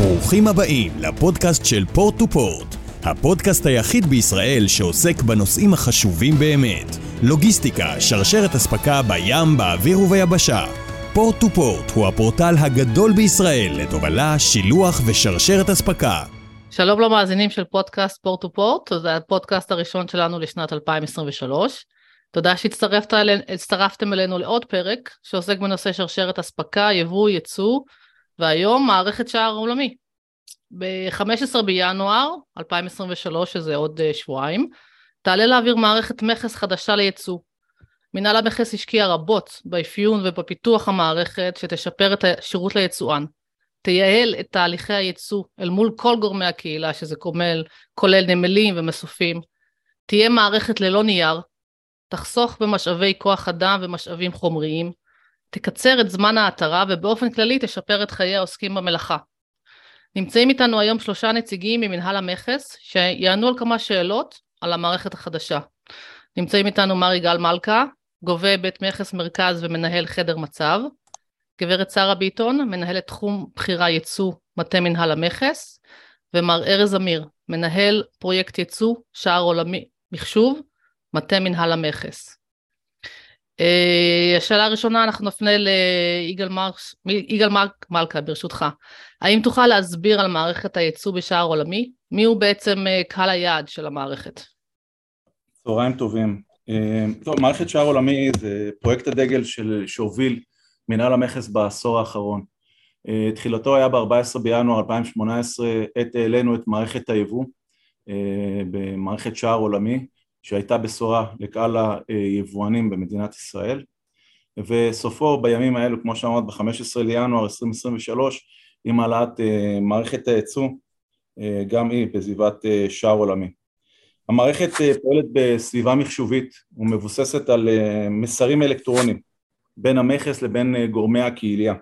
ברוכים הבאים לפודקאסט של Port to Port, הפודקאסט היחיד בישראל שעוסק בנושאים החשובים באמת, לוגיסטיקה, שרשרת אספקה בים, באוויר וביבשה. Port to Port הוא הפורטל הגדול בישראל לתובלה, שילוח ושרשרת אספקה. שלום למאזינים של פודקאסט Port to Port, זה הפודקאסט הראשון שלנו לשנת 2023. תודה שהצטרפתם אלינו לעוד פרק שעוסק בנושא שרשרת אספקה, יבוא, ייצוא, והיום מערכת שער עולמי. ב-15 בינואר 2023, שזה עוד uh, שבועיים, תעלה לאוויר מערכת מכס חדשה לייצוא. מנהל המכס השקיע רבות באפיון ובפיתוח המערכת שתשפר את השירות ליצואן. תייעל את תהליכי הייצוא אל מול כל גורמי הקהילה, שזה כולל, כולל נמלים ומסופים. תהיה מערכת ללא נייר, תחסוך במשאבי כוח אדם ומשאבים חומריים, תקצר את זמן ההתרה ובאופן כללי תשפר את חיי העוסקים במלאכה. נמצאים איתנו היום שלושה נציגים ממנהל המכס שיענו על כמה שאלות על המערכת החדשה. נמצאים איתנו מר יגאל מלכה, גובה בית מכס מרכז ומנהל חדר מצב, גברת שרה ביטון, מנהלת תחום בחירה ייצוא מטה מנהל המכס, ומר ארז אמיר, מנהל פרויקט ייצוא שער עולמי מחשוב, מטה מנהל המכס. השאלה הראשונה אנחנו נפנה ליגאל מרק, מלכה ברשותך. האם תוכל להסביר על מערכת הייצוא בשער עולמי? מי הוא בעצם uh, קהל היעד של המערכת? צהריים טובים. Uh, טוב, מערכת שער עולמי זה פרויקט הדגל של, שהוביל מנהל המכס בעשור האחרון. Uh, תחילתו היה ב-14 בינואר 2018, עת העלינו את מערכת היבוא במערכת שער עולמי. שהייתה בשורה לקהל היבואנים במדינת ישראל וסופו בימים האלו כמו שאמרת ב-15 לינואר 2023 עם העלאת אה, מערכת הייצוא אה, גם היא בסביבת אה, שער עולמי. המערכת פועלת בסביבה מחשובית ומבוססת על מסרים אלקטרונים בין המכס לבין גורמי הקהילייה.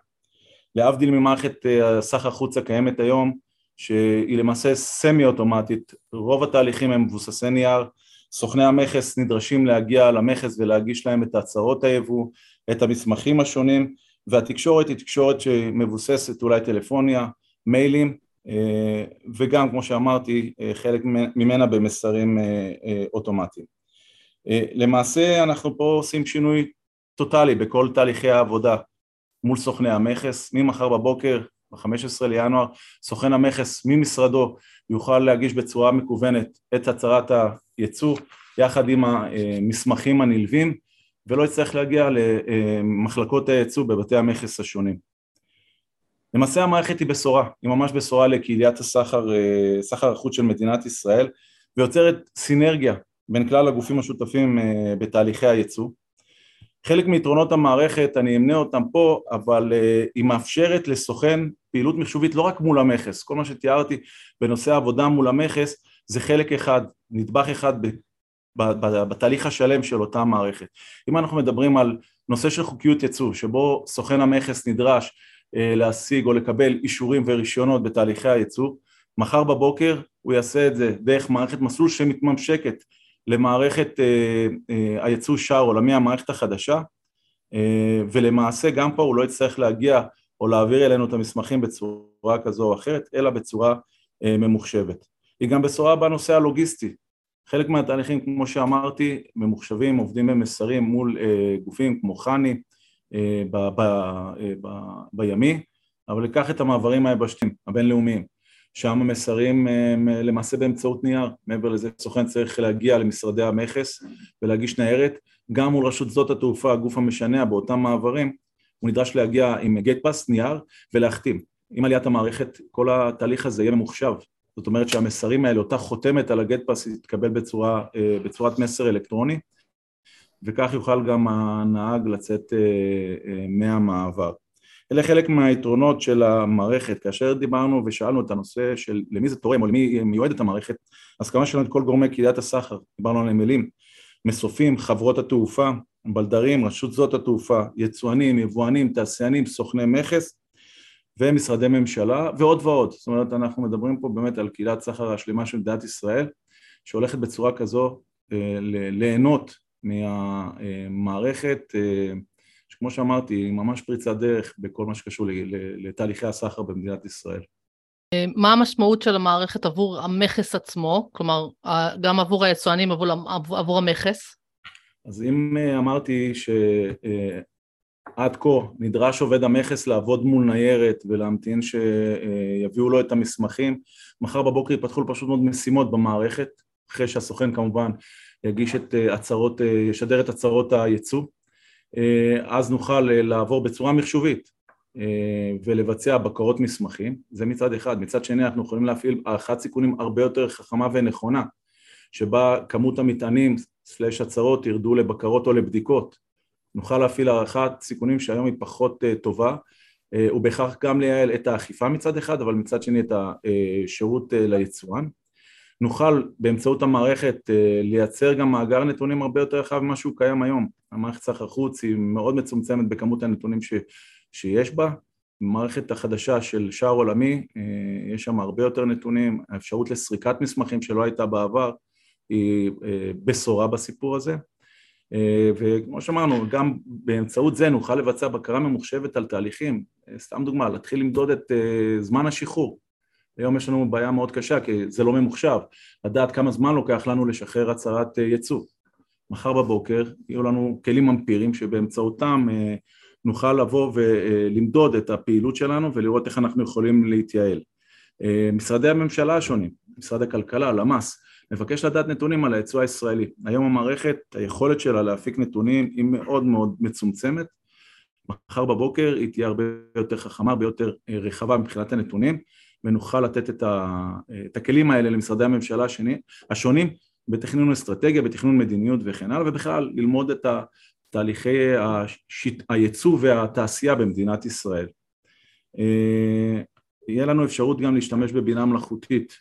להבדיל ממערכת הסחר חוץ הקיימת היום שהיא למעשה סמי אוטומטית, רוב התהליכים הם מבוססי נייר סוכני המכס נדרשים להגיע למכס ולהגיש להם את הצהרות היבוא, את המסמכים השונים והתקשורת היא תקשורת שמבוססת אולי טלפוניה, מיילים אה, וגם כמו שאמרתי אה, חלק ממנה במסרים אה, אוטומטיים. למעשה אנחנו פה עושים שינוי טוטאלי בכל תהליכי העבודה מול סוכני המכס, ממחר בבוקר ב-15 לינואר סוכן המכס ממשרדו יוכל להגיש בצורה מקוונת את הצהרת הייצוא יחד עם המסמכים הנלווים ולא יצטרך להגיע למחלקות הייצוא בבתי המכס השונים. למעשה המערכת היא בשורה, היא ממש בשורה לקהיליית הסחר, סחר החוץ של מדינת ישראל ויוצרת סינרגיה בין כלל הגופים השותפים בתהליכי הייצוא חלק מיתרונות המערכת, אני אמנה אותם פה, אבל uh, היא מאפשרת לסוכן פעילות מחשובית לא רק מול המכס, כל מה שתיארתי בנושא העבודה מול המכס זה חלק אחד, נדבך אחד ב, ב, ב, בתהליך השלם של אותה מערכת. אם אנחנו מדברים על נושא של חוקיות ייצוא, שבו סוכן המכס נדרש uh, להשיג או לקבל אישורים ורישיונות בתהליכי הייצוא, מחר בבוקר הוא יעשה את זה דרך מערכת מסלול שמתממשקת למערכת אה, אה, הייצוא שער עולמי, המערכת החדשה, אה, ולמעשה גם פה הוא לא יצטרך להגיע או להעביר אלינו את המסמכים בצורה כזו או אחרת, אלא בצורה ממוחשבת. היא גם בשורה בנושא הלוגיסטי. חלק מהתהליכים, כמו שאמרתי, ממוחשבים, עובדים במסרים מול גופים כמו חני בימי, אבל לקח את המעברים היבשתיים, הבינלאומיים. שם המסרים הם למעשה באמצעות נייר, מעבר לזה סוכן צריך להגיע למשרדי המכס ולהגיש ניירת, גם מול רשות שדות התעופה, הגוף המשנע באותם מעברים, הוא נדרש להגיע עם gate pass, נייר, ולהחתים. עם עליית המערכת כל התהליך הזה יהיה ממוחשב, זאת אומרת שהמסרים האלה, אותה חותמת על ה gate pass יתקבל בצורה, אה, בצורת מסר אלקטרוני וכך יוכל גם הנהג לצאת אה, אה, מהמעבר. אלה חלק מהיתרונות של המערכת, כאשר דיברנו ושאלנו את הנושא של למי זה תורם או למי מיועדת המערכת, אז כמה שלנו את כל גורמי קהיליית הסחר, דיברנו על נמלים, מסופים, חברות התעופה, בלדרים, רשות שדות התעופה, יצואנים, יבואנים, תעשיינים, סוכני מכס ומשרדי ממשלה ועוד ועוד, זאת אומרת אנחנו מדברים פה באמת על קהילת סחר השלמה של מדינת ישראל שהולכת בצורה כזו אה, ליהנות מהמערכת אה, שכמו שאמרתי היא ממש פריצת דרך בכל מה שקשור לתהליכי הסחר במדינת ישראל מה המשמעות של המערכת עבור המכס עצמו, כלומר גם עבור היצואנים עבור, עבור המכס? אז אם אמרתי שעד כה נדרש עובד המכס לעבוד מול ניירת ולהמתין שיביאו לו את המסמכים, מחר בבוקר יפתחו לו פשוט מאוד משימות במערכת, אחרי שהסוכן כמובן יגיש את הצהרות, ישדר את הצהרות הייצוא, אז נוכל לעבור בצורה מחשובית ולבצע בקרות מסמכים, זה מצד אחד, מצד שני אנחנו יכולים להפעיל הערכת סיכונים הרבה יותר חכמה ונכונה שבה כמות המטענים סלש הצהרות ירדו לבקרות או לבדיקות. נוכל להפעיל הערכת סיכונים שהיום היא פחות טובה ובכך גם לייעל את האכיפה מצד אחד אבל מצד שני את השירות ליצואן. נוכל באמצעות המערכת לייצר גם מאגר נתונים הרבה יותר רחב ממה שהוא קיים היום. המערכת סחר חוץ היא מאוד מצומצמת בכמות הנתונים ש... שיש בה, במערכת החדשה של שער עולמי יש שם הרבה יותר נתונים, האפשרות לסריקת מסמכים שלא הייתה בעבר היא בשורה בסיפור הזה. וכמו שאמרנו גם באמצעות זה נוכל לבצע בקרה ממוחשבת על תהליכים, סתם דוגמה להתחיל למדוד את זמן השחרור. היום יש לנו בעיה מאוד קשה כי זה לא ממוחשב, לדעת כמה זמן לוקח לנו לשחרר הצהרת ייצוא. מחר בבוקר יהיו לנו כלים אמפיריים שבאמצעותם נוכל לבוא ולמדוד את הפעילות שלנו ולראות איך אנחנו יכולים להתייעל. משרדי הממשלה השונים, משרד הכלכלה, למ"ס, מבקש לדעת נתונים על היצוא הישראלי. היום המערכת, היכולת שלה להפיק נתונים היא מאוד מאוד מצומצמת. מחר בבוקר היא תהיה הרבה יותר חכמה, הרבה יותר רחבה מבחינת הנתונים ונוכל לתת את, ה, את הכלים האלה למשרדי הממשלה השונים בתכנון אסטרטגיה, בתכנון מדיניות וכן הלאה ובכלל ללמוד את ה... תהליכי השיט... הייצוא והתעשייה במדינת ישראל. אה, יהיה לנו אפשרות גם להשתמש בבינה מלאכותית,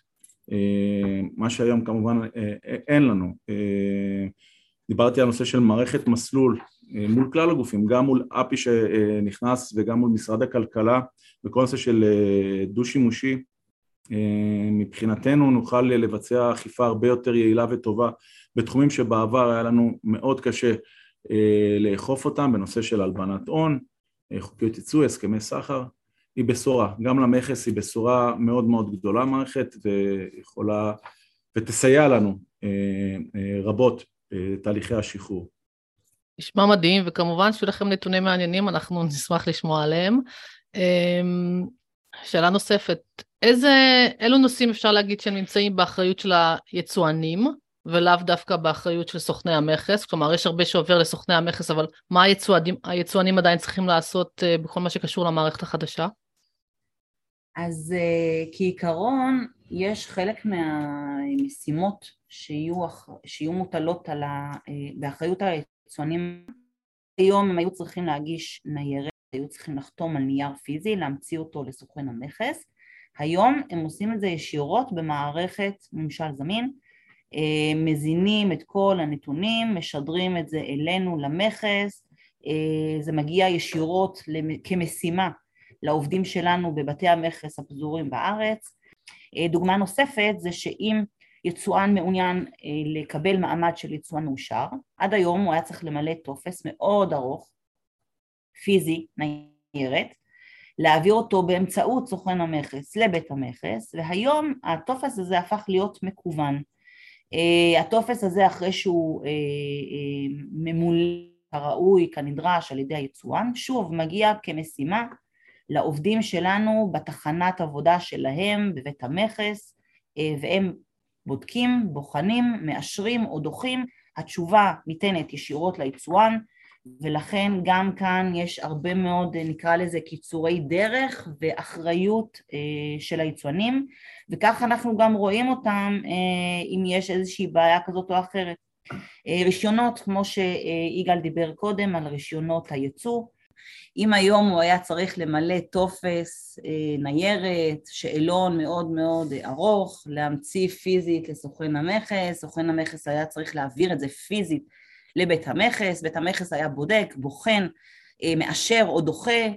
אה, מה שהיום כמובן אה, אין לנו. דיברתי על נושא של מערכת מסלול מול כלל הגופים, גם מול אפי שנכנס וגם מול משרד הכלכלה וכל נושא של דו-שימושי מבחינתנו נוכל לבצע אכיפה הרבה יותר יעילה וטובה בתחומים שבעבר היה לנו מאוד קשה לאכוף אותם בנושא של הלבנת הון, אה, חוקיות ייצוא, הסכמי סחר, היא בשורה, גם למכס היא בשורה מאוד מאוד גדולה מערכת ויכולה ותסייע לנו אה, רבות בתהליכי השחרור. נשמע מדהים וכמובן שיהיו לכם נתונים מעניינים אנחנו נשמח לשמוע עליהם. שאלה נוספת, איזה, אילו נושאים אפשר להגיד שהם נמצאים באחריות של היצואנים ולאו דווקא באחריות של סוכני המכס, כלומר יש הרבה שעובר לסוכני המכס, אבל מה היצואנים, היצואנים עדיין צריכים לעשות uh, בכל מה שקשור למערכת החדשה? אז uh, כעיקרון יש חלק מהמשימות שיהיו, שיהיו מוטלות על ה, uh, באחריות היצואנים, היום הם היו צריכים להגיש ניירת, היו צריכים לחתום על נייר פיזי, להמציא אותו לסוכן המכס, היום הם עושים את זה ישירות במערכת ממשל זמין, אה, מזינים את כל הנתונים, משדרים את זה אלינו למכס, אה, זה מגיע ישירות כמשימה לעובדים שלנו בבתי המכס הפזורים בארץ. אה, דוגמה נוספת זה שאם יצואן מעוניין לקבל מעמד של יצואן מאושר, עד היום הוא היה צריך למלא טופס מאוד ארוך, פיזי, ניירת, להעביר אותו באמצעות סוכן המכס לבית המכס, והיום הטופס הזה הפך להיות מקוון. Uh, הטופס הזה אחרי שהוא uh, uh, ממולא כראוי, כנדרש על ידי היצואן, שוב מגיע כמשימה לעובדים שלנו בתחנת עבודה שלהם בבית המכס והם בודקים, בוחנים, מאשרים או דוחים, התשובה ניתנת ישירות ליצואן ולכן גם כאן יש הרבה מאוד נקרא לזה קיצורי דרך ואחריות אה, של היצואנים וכך אנחנו גם רואים אותם אה, אם יש איזושהי בעיה כזאת או אחרת. אה, רישיונות כמו שיגאל דיבר קודם על רישיונות הייצוא אם היום הוא היה צריך למלא טופס, ניירת, שאלון מאוד מאוד ארוך, להמציא פיזית לסוכן המכס, סוכן המכס היה צריך להעביר את זה פיזית לבית המכס, בית המכס היה בודק, בוחן, אה, מאשר או דוחה,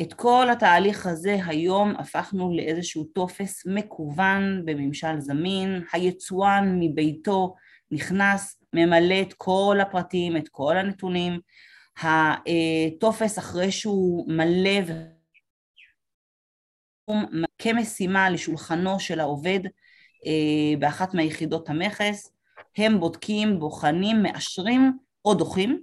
את כל התהליך הזה היום הפכנו לאיזשהו טופס מקוון בממשל זמין, היצואן מביתו נכנס, ממלא את כל הפרטים, את כל הנתונים, הטופס אחרי שהוא מלא כמשימה לשולחנו של העובד אה, באחת מהיחידות המכס, הם בודקים, בוחנים, מאשרים או דוחים,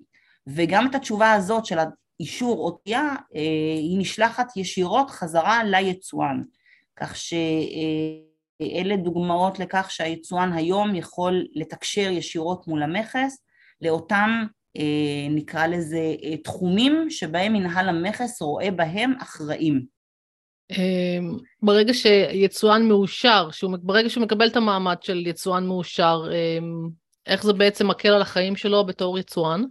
וגם את התשובה הזאת של האישור או תייה, אה, היא נשלחת ישירות חזרה ליצואן, כך שאלה דוגמאות לכך שהיצואן היום יכול לתקשר ישירות מול המכס לאותם אה, נקרא לזה תחומים שבהם מנהל המכס רואה בהם אחראים. אמ, ברגע שיצואן מאושר, שהוא, ברגע שהוא מקבל את המעמד של יצואן מאושר, אמ, איך זה בעצם מקל על החיים שלו בתור יצואן?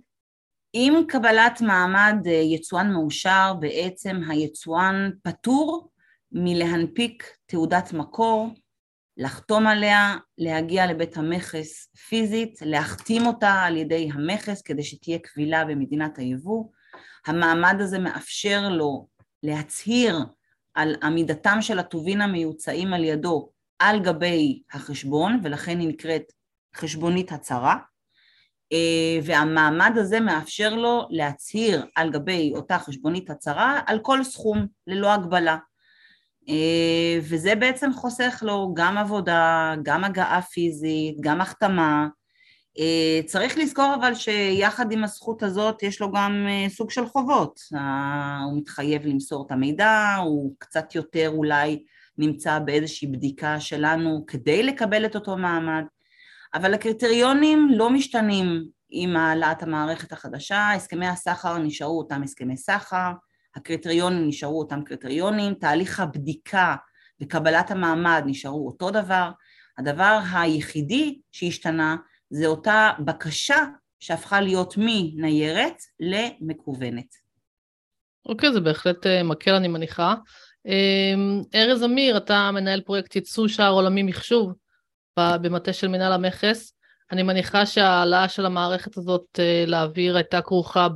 עם קבלת מעמד אה, יצואן מאושר, בעצם היצואן פטור מלהנפיק תעודת מקור, לחתום עליה, להגיע לבית המכס פיזית, להחתים אותה על ידי המכס כדי שתהיה קבילה במדינת היבוא. המעמד הזה מאפשר לו להצהיר על עמידתם של הטובין המיוצאים על ידו על גבי החשבון, ולכן היא נקראת חשבונית הצהרה, אה, והמעמד הזה מאפשר לו להצהיר על גבי אותה חשבונית הצהרה על כל סכום ללא הגבלה. אה, וזה בעצם חוסך לו גם עבודה, גם הגעה פיזית, גם החתמה, צריך לזכור אבל שיחד עם הזכות הזאת יש לו גם אה, סוג של חובות, הוא מתחייב למסור את המידע, הוא קצת יותר אולי נמצא באיזושהי בדיקה שלנו כדי לקבל את אותו מעמד, אבל הקריטריונים לא משתנים עם העלאת המערכת החדשה, הסכמי הסחר נשארו אותם הסכמי סחר, הקריטריונים נשארו אותם קריטריונים, תהליך הבדיקה וקבלת המעמד נשארו אותו דבר, הדבר היחידי שהשתנה זה אותה בקשה שהפכה להיות מניירת למקוונת. אוקיי, זה בהחלט אה, מקל אני מניחה. אמ, ארז אמיר, אתה מנהל פרויקט ייצוא שער עולמי מחשוב במטה של מנהל המכס. אני מניחה שההעלאה של המערכת הזאת אה, לאוויר הייתה כרוכה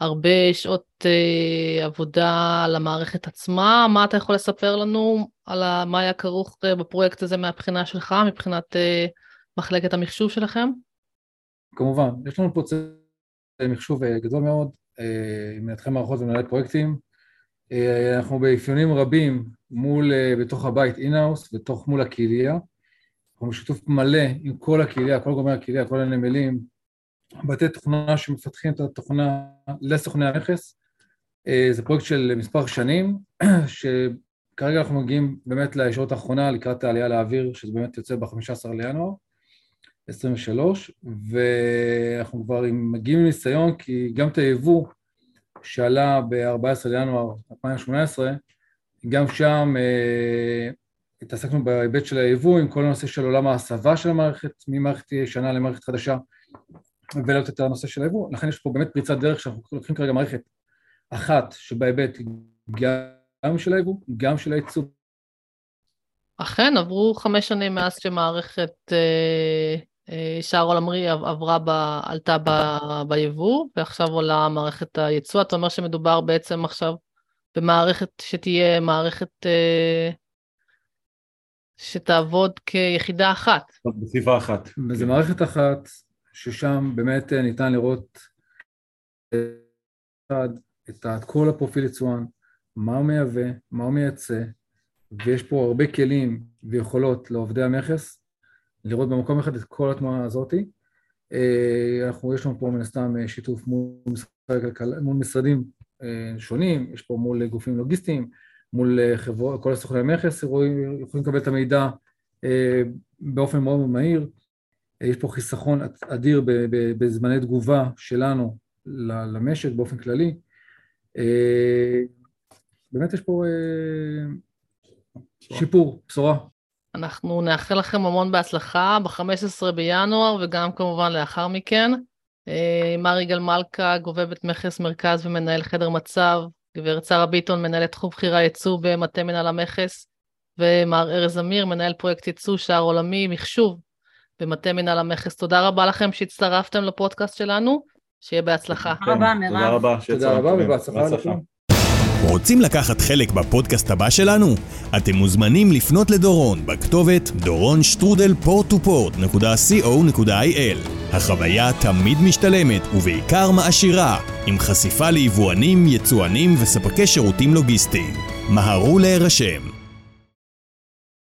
בהרבה שעות אה, עבודה על המערכת עצמה. מה אתה יכול לספר לנו על מה היה כרוך בפרויקט הזה מהבחינה שלך, מבחינת מחלקת המחשוב שלכם? כמובן, יש לנו פה צוות מחשוב אה, גדול מאוד, אה, מנתחי מערכות ומנהלי פרויקטים. אה, אנחנו באפיונים רבים מול, בתוך הבית אינהאוס, בתוך מול הקהילייה. אנחנו בשיתוף מלא עם כל הקהילייה, כל גורמי הקהילייה, כל הנמלים, בתי תוכנה שמפתחים את התוכנה לסוכני המכס. זה פרויקט של מספר שנים, שכרגע אנחנו מגיעים באמת לישורת האחרונה לקראת העלייה לאוויר, שזה באמת יוצא ב-15 לינואר. 23, ואנחנו כבר מגיעים עם ניסיון, כי גם את היבוא שעלה ב-14 לינואר 2018, גם שם אה, התעסקנו בהיבט של היבוא עם כל הנושא של עולם ההסבה של המערכת, ממערכת ישנה למערכת חדשה, ולהיות את הנושא של היבוא. לכן יש פה באמת פריצת דרך שאנחנו לוקחים כרגע מערכת אחת שבהיבט גם של היבוא, גם של הייצוא. אכן, עברו חמש שנים מאז שמערכת אה, שער עולמי עברה, ב, עלתה ב, ביבוא, ועכשיו עולה מערכת הייצוא. אתה אומר שמדובר בעצם עכשיו במערכת שתהיה מערכת אה, שתעבוד כיחידה אחת. בסביבה אחת. וזו מערכת אחת, ששם באמת אה, ניתן לראות את כל הפרופיל יצואן, מה הוא מייבא, מה הוא מייצא, ויש פה הרבה כלים ויכולות לעובדי המכס לראות במקום אחד את כל התמונה הזאתי. אה, אנחנו, יש לנו פה מן הסתם אה, שיתוף מול, מול משרדים אה, שונים, יש פה מול גופים לוגיסטיים, מול חברות, כל הסוכני המכס יכולים לקבל את המידע באופן מאוד מאוד מהיר. יש פה חיסכון אדיר בזמני תגובה שלנו למשק באופן כללי. באמת יש פה שיפור, בשורה. אנחנו נאחל לכם המון בהצלחה ב-15 בינואר וגם כמובן לאחר מכן. אה, מר יגאל מלכה, גובבת מכס מרכז ומנהל חדר מצב, גברת שרה ביטון, מנהלת תחום בחירה ייצוא במטה מנהל המכס, ומר ארז אמיר, מנהל פרויקט ייצוא שער עולמי מחשוב במטה מנהל המכס. תודה רבה לכם שהצטרפתם לפודקאסט שלנו, שיהיה בהצלחה. תודה רבה, מירב. תודה רבה, תודה רבה ובהצלחה. רוצים לקחת חלק בפודקאסט הבא שלנו? אתם מוזמנים לפנות לדורון בכתובת דורון שטרודל פורט-טו-פורט.co.il החוויה תמיד משתלמת ובעיקר מעשירה, עם חשיפה ליבואנים, יצואנים וספקי שירותים לוגיסטיים. מהרו להירשם.